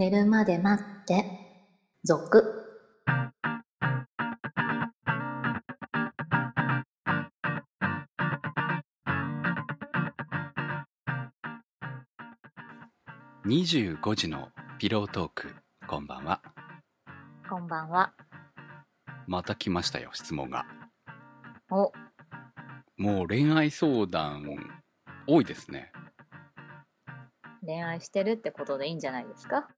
寝るまで待って、続。25時のピロートーク。こんばんは。こんばんは。また来ましたよ質問が。お、もう恋愛相談多いですね。恋愛してるってことでいいんじゃないですか？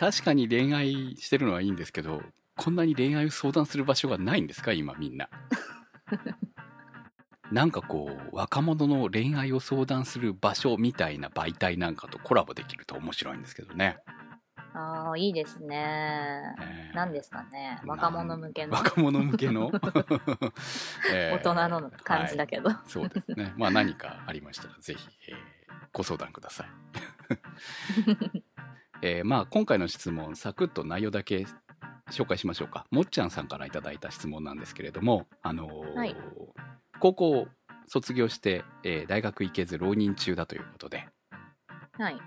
確かに恋愛してるのはいいんですけどこんなに恋愛を相談する場所がないんですか？今みんな。なんかこう若者の恋愛を相談する場所みたいな媒体なんかとコラボできると面白いんですけどね、ああ、いいですね。えー。何ですかね？若者向けの。若者向けの、え大ー人の感じだけど。そうですね。まあ何かありましたらぜひ、えーご相談ください。えーまあ今回の質問、サクッと内容だけ紹介しましょうか。もっちゃんさんからいただいた質問なんですけれども、あのーはい高校を卒業して、えー大学行けず浪人中だということで、はい。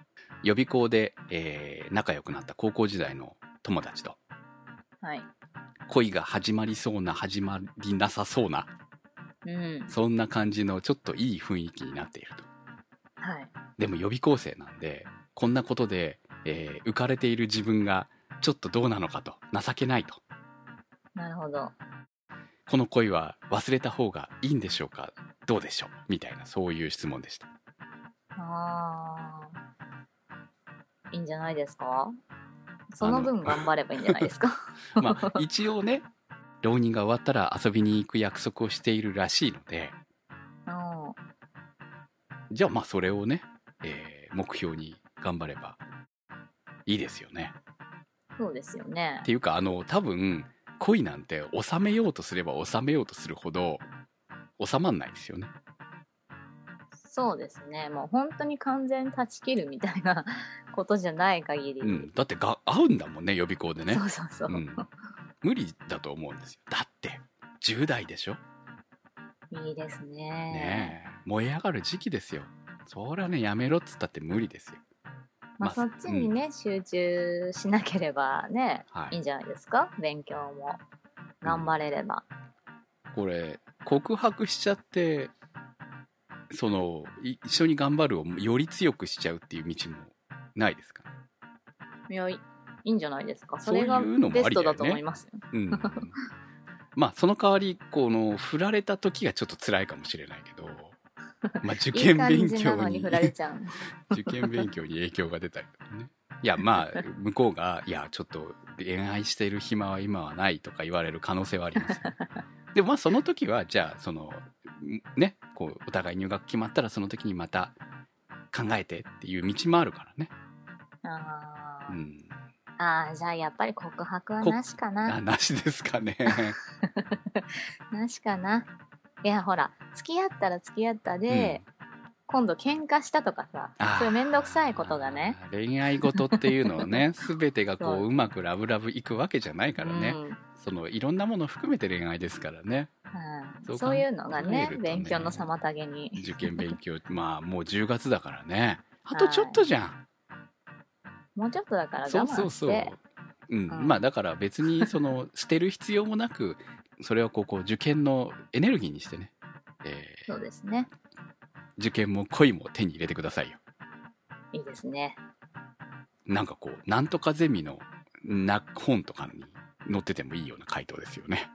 予備校で、えー仲良くなった高校時代の友達とはい。恋が始まりそうな始まりなさそうなうん。そんな感じのちょっといい雰囲気になっていると。はい。でも予備校生なんでこんなことで、えー浮かれている自分がちょっとどうなのかと情けないと。なるほど。この恋は忘れた方がいいんでしょうか？どうでしょう？みたいなそういう質問でした。ああ。いいんじゃないですか？その分頑張ればいいんじゃないですか？まあ一応ね浪人が終わったら遊びに行く約束をしているらしいので。うん。じゃあまあそれをね、えー目標に頑張ればいいですよねそうですよねって。いうかあの多分恋なんて収めようとすれば収めようとするほど収まんないですよねそうですね。もう本当に完全断ち切るみたいな ことじゃない限り。うん、だってが合うんだもんね予備校でねそうそうそう。うん、無理だと思うんですよだって10代でしょ？いいですね。ねえ燃え上がる時期ですよそりゃねやめろっつったって無理ですよまあ、まあそっちにね、集中しなければね、はい。いいんじゃないですか？勉強も。頑張れれば。これ告白しちゃってそのい一緒に頑張るをより強くしちゃうっていう道もないですか、いや、いいいんじゃないですか？それがベストだと思いますよ。うん、まあその代わりこの振られた時がちょっと辛いかもしれないけど、まあ、受験感勉強にに振られちゃう。受験勉強に影響が出たりとかねいやまあ向こうが「いやちょっと恋愛している暇は今はない」とか言われる可能性はありますよ でもまあその時はじゃあそのねこうお互い入学決まったらその時にまた考えてっていう道もあるからねあーうんあー、じゃあやっぱり告白はこなしかあな。なしですかねなしかな。いや、ほら、付き合ったら付き合ったで、今度喧嘩したとかさそういうめんどくさいことがね。恋愛事っていうのはね 全てがこそう。ううまくラブラブいくわけじゃないからね、うん。そのいろんなものを含めて恋愛ですからね。はいそうそういうのがねね。勉強の妨げに。受験勉強まあもう10月だからね。あとちょっとじゃん、もうちょっとだから我そう慢してそうそう、うん。うん。まあだから別にその 捨てる必要もなくそれをこうこう受験のエネルギーにしてね、えーそうですね。受験も恋も手に入れてくださいよ。いいですね。なんかこうなんとかゼミのな本とかに載っててもいいような回答ですよね。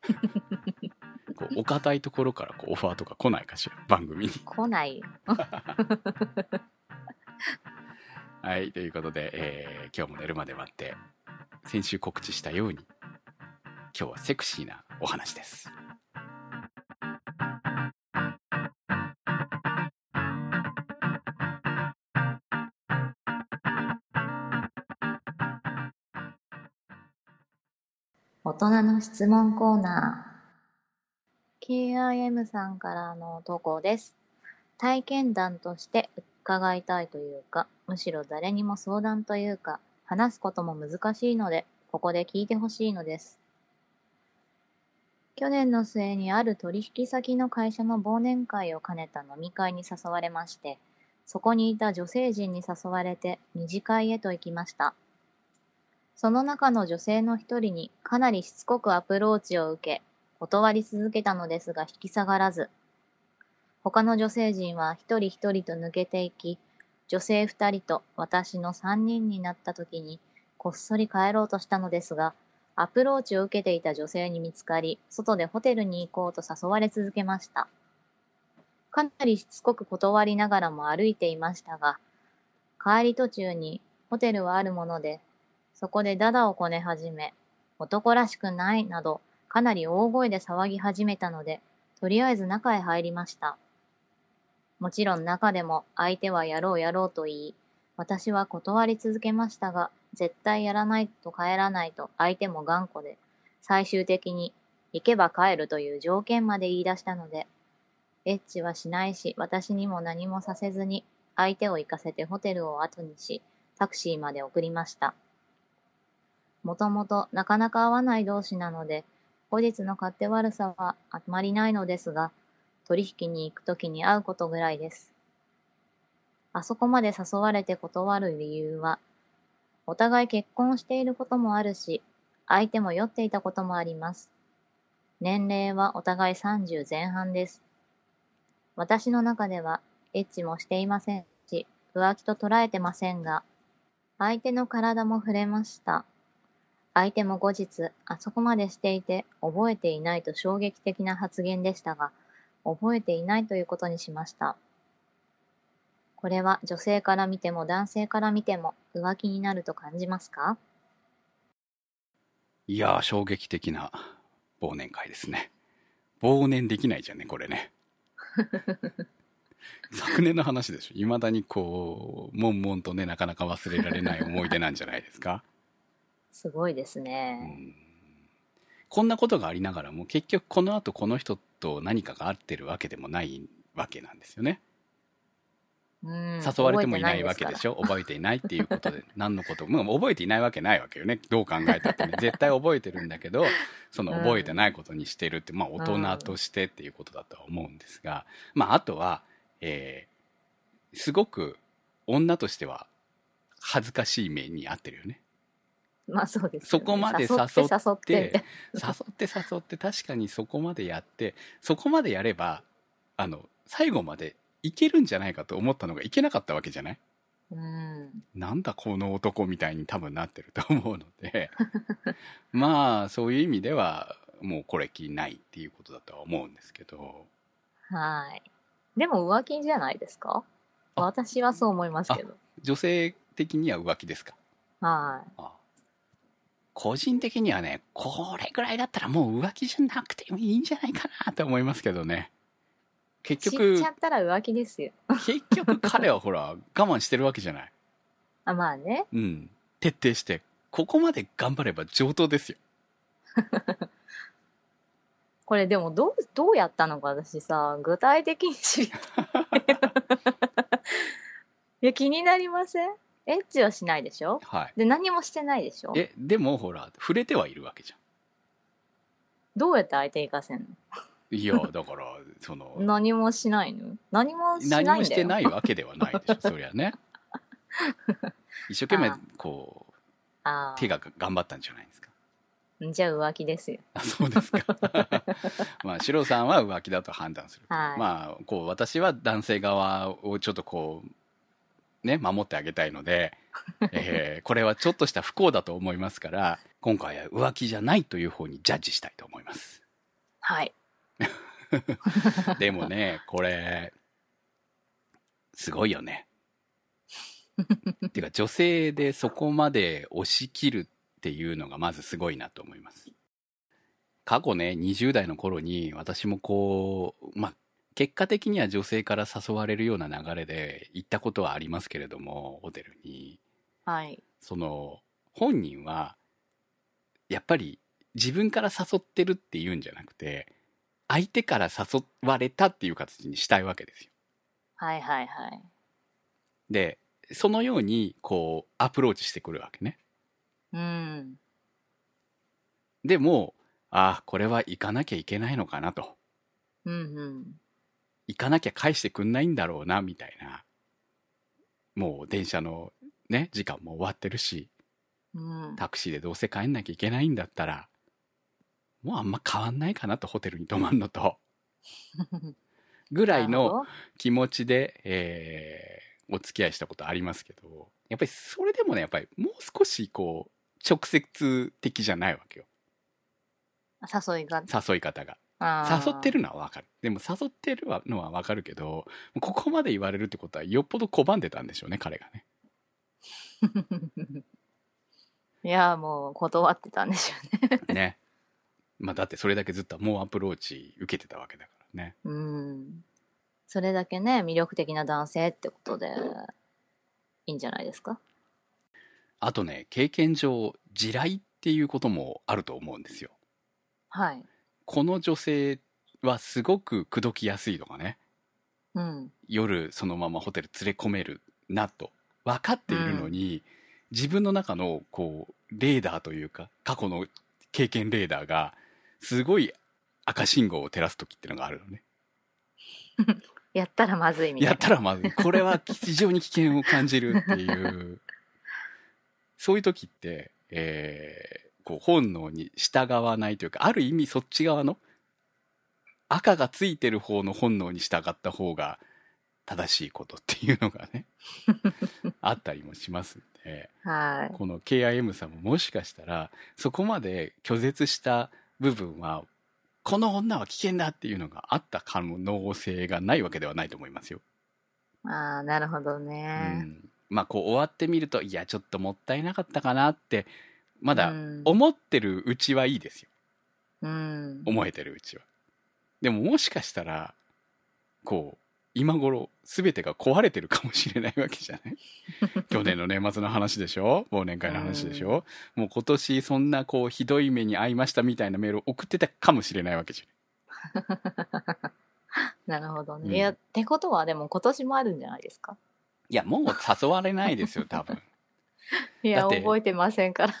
こうお堅いところからこうオファーとか来ないかしら？番組に。来ないよ。はいということで、えー今日も寝るまで待って先週告知したように今日はセクシーなお話です。大人の質問コーナー。KIM さんからの投稿です。体験談として伺いたいというかむしろ誰にも相談というか話すことも難しいのでここで聞いてほしいのです。去年の末にある取引先の会社の忘年会を兼ねた飲み会に誘われましてそこにいた女性陣に誘われて二次会へと行きました。その中の女性の一人にかなりしつこくアプローチを受け、断り続けたのですが引き下がらず、他の女性陣は一人一人と抜けていき、女性二人と私の三人になった時に、こっそり帰ろうとしたのですが、アプローチを受けていた女性に見つかり、外でホテルに行こうと誘われ続けました。かなりしつこく断りながらも歩いていましたが、帰り途中にホテルはあるもので、そこでダダをこね始め、男らしくないなど、かなり大声で騒ぎ始めたので、とりあえず中へ入りました。もちろん中でも相手はやろうやろうと言い、私は断り続けましたが、絶対やらないと帰らないと相手も頑固で、最終的に行けば帰るという条件まで言い出したので、エッチはしないし、私にも何もさせずに、相手を行かせてホテルを後にし、タクシーまで送りました。もともとなかなか会わない同士なので、後日の勝手悪さはあまりないのですが、取引に行くときに会うことぐらいです。あそこまで誘われて断る理由は、お互い結婚していることもあるし、相手も酔っていたこともあります。年齢はお互い30前半です。私の中では、エッチもしていませんし、浮気と捉えてませんが、相手の体も触れました。相手も後日、あそこまでしていて覚えていないと衝撃的な発言でしたが、覚えていないということにしました。これは女性から見ても男性から見ても浮気になると感じますか？いやー、衝撃的な忘年会ですね。忘年できないじゃんね、これね。昨年の話でしょ。未だにこう、悶々とね、なかなか忘れられない思い出なんじゃないですか？すごいですうね。んこんなことがありながらも、結局この後この人と何かが合ってるわけでもないわけなんですよね。うん、誘われてもいないわけでょ。しょ？覚えていないっていうことで。何のこと？もう覚えていないわけないわけよね。どう考えたってね。絶対覚えてるんだけど その覚えてないことにしてるって、まあ大人としてっていうことだとは思うんですが、まああとは、えーすごく女としては恥ずかしい面に合ってるよね。まあそうです、そこまで誘って誘ってで誘って誘って確かにそこまでやってそこまでやればあの最後までいけるんじゃないかと思ったのがいけなかったわけじゃない？うん。なんだこの男みたいに多分なってると思うので まあそういう意味ではもうこれきないっていうことだとは思うんですけどはい。でも浮気じゃないですか？あ私はそう思いますけど。女性的には浮気ですか？はい。あ個人的にはねこれぐらいだったらもう浮気じゃなくてもいいんじゃないかなと思いますけどね結知っ局ちゃったら浮気ですよ。結局彼はほら我慢してるわけじゃない。あまあね。うん。徹底してここまで頑張れば上等ですよ。これでもどう、どうやったのか私さ、具体的に知りたい。いや、気になりません？エッチはしないでしょ？はい。で、何もしてないでしょ？えでもほら触れてはいるわけじゃん。どうやって相手行かせんいやだからその。の 何もしないの？何もしない。何もしてないわけではないでしょそりゃね。一生懸命あこうあ手が頑張ったんじゃないですか。あ。じゃあ浮気ですよ。あそうですか。まあシロさんは浮気だと判断する、はい。まあこう私は男性側をちょっとこうね守ってあげたいので、えーこれはちょっとした不幸だと思いますから今回は浮気じゃないという方にジャッジしたいと思います。はい。でもねこれすごいよね。てか女性でそこまで押し切るっていうのがまずすごいなと思います。過去ね20代の頃に私もこうまあ結果的には女性から誘われるような流れで行ったことはありますけれどもホテルに。はい。その本人はやっぱり自分から誘ってるっていうんじゃなくて相手から誘われたっていう形にしたいわけですよはいはいはい。でそのようにこうアプローチしてくるわけねうん。でもああこれは行かなきゃいけないのかなとうんうん。行かなきゃ返してくんないんだろうなみたいなもう電車のね、時間も終わってるし、うん。タクシーでどうせ帰んなきゃいけないんだったら、もうあんま変わんないかなと、ホテルに泊まるのと、ぐらいの気持ちで、えーお付き合いしたことありますけど、やっぱりそれでもね、やっぱりもう少しこう、直接的じゃないわけよ。誘いが。誘い方が。誘ってるのはわかる。でも誘ってるのはわかるけど、ここまで言われるってことはよっぽど拒んでたんでしょうね、彼がね。いや、もう断ってたんでしょうね。ね。まあだってそれだけずっともうアプローチ受けてたわけだからね。うん。それだけね、魅力的な男性ってことで、いいんじゃないですか？あとね、経験上、地雷っていうこともあると思うんですよ。はい。この女性はすごく口説きやすいとかね、うん。夜そのままホテル連れ込めるなと分かっているのに、自分の中のこうレーダーというか過去の経験レーダーがすごい赤信号を照らす時っていうのがあるのね やったらまずいみたいな。やったらまずいこれは非常に危険を感じるっていう そういう時って、えーこう本能に従わないというかある意味そっち側の赤がついてる方の本能に従った方が正しいことっていうのがね あったりもしますんではい。この KIM さんももしかしたらそこまで拒絶した部分はこの女は危険だっていうのがあった可能性がないわけではないと思いますよ。ああ、なるほどうね。ん、まあこう終わってみるといやちょっともったいなかったかなってまだうん思ってるうちはいいですようん。思えてるうちは。でももしかしたらこう今頃全てが壊れてるかもしれないわけじゃない 去年の年末の話でしょ？忘年会の話でしょ？もう今年そんなこうひどい目に遭いましたみたいなメールを送ってたかもしれないわけじ なるほどね。うんいや、ってことはでも今年もあるんじゃないですか？いやもう誘われないですよ 多分。いや、覚えてませんから。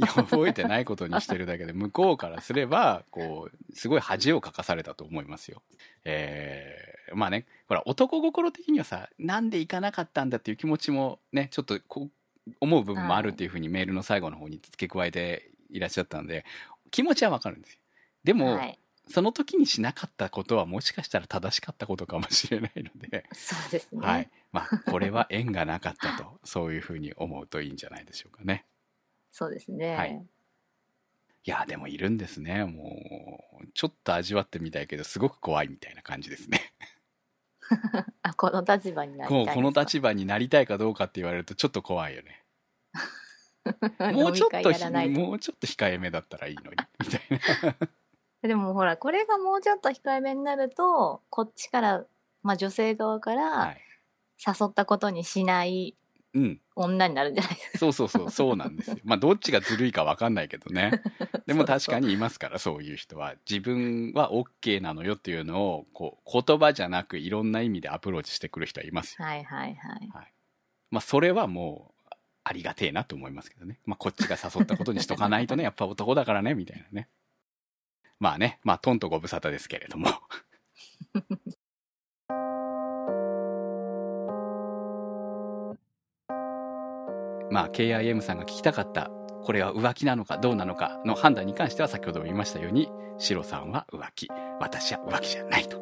いや覚えてないことにしてるだけで向こうからすればこうすごい恥をかかされたと思いますよ。えーまあねほら男心的にはさなんで行かなかったんだっていう気持ちもねちょっとこう思う部分もあるっていうふうにメールの最後の方に付け加えていらっしゃったんで気持ちはわかるんですよ。でも、はい。その時にしなかったことはもしかしたら正しかったことかもしれないので、そうですね。はいまあ、これは縁がなかったと そういうふうに思うといいんじゃないでしょうかね。そうですね。はいいやでもいるんですねもうちょっと味わってみたいけどすごく怖いみたいな感じですね あ、この立場になりたいこうこの立場になりたいかどうかって言われるとちょっと怖いよね。場 もうちょっともうちょっと控えめだったらいいのにみたいな。でもほら、これがもうちょっと控えめになると、こっちから、まあ女性側かはらい。誘ったことにしないうん。女になるんじゃないですか。そうそうそうそうなんですよ。まあどっちがずるいか分かんないけどね。でも確かにいますからそういう人は。自分は OK なのよっていうのをこう言葉じゃなくいろんな意味でアプローチしてくる人はいますよ。はいはいはい。まあそれはもうありがてえなと思いますけどね。まあこっちが誘ったことにしとかないとね。やっぱ男だからねみたいなね。まあね。まあトンとご無沙汰ですけれども まあ KIM さんが聞きたかったこれは浮気なのかどうなのかの判断に関しては先ほども言いましたようにシロさんは浮気。私は浮気じゃないと。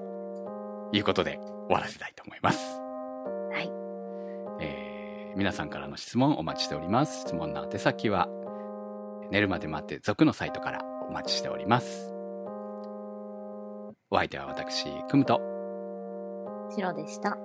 いうことで終わらせたいと思います。はい。えー皆さんからの質問お待ちしております。質問の宛先は寝るまで待って続のサイトからお待ちしております。お相手は私くむと。白でした。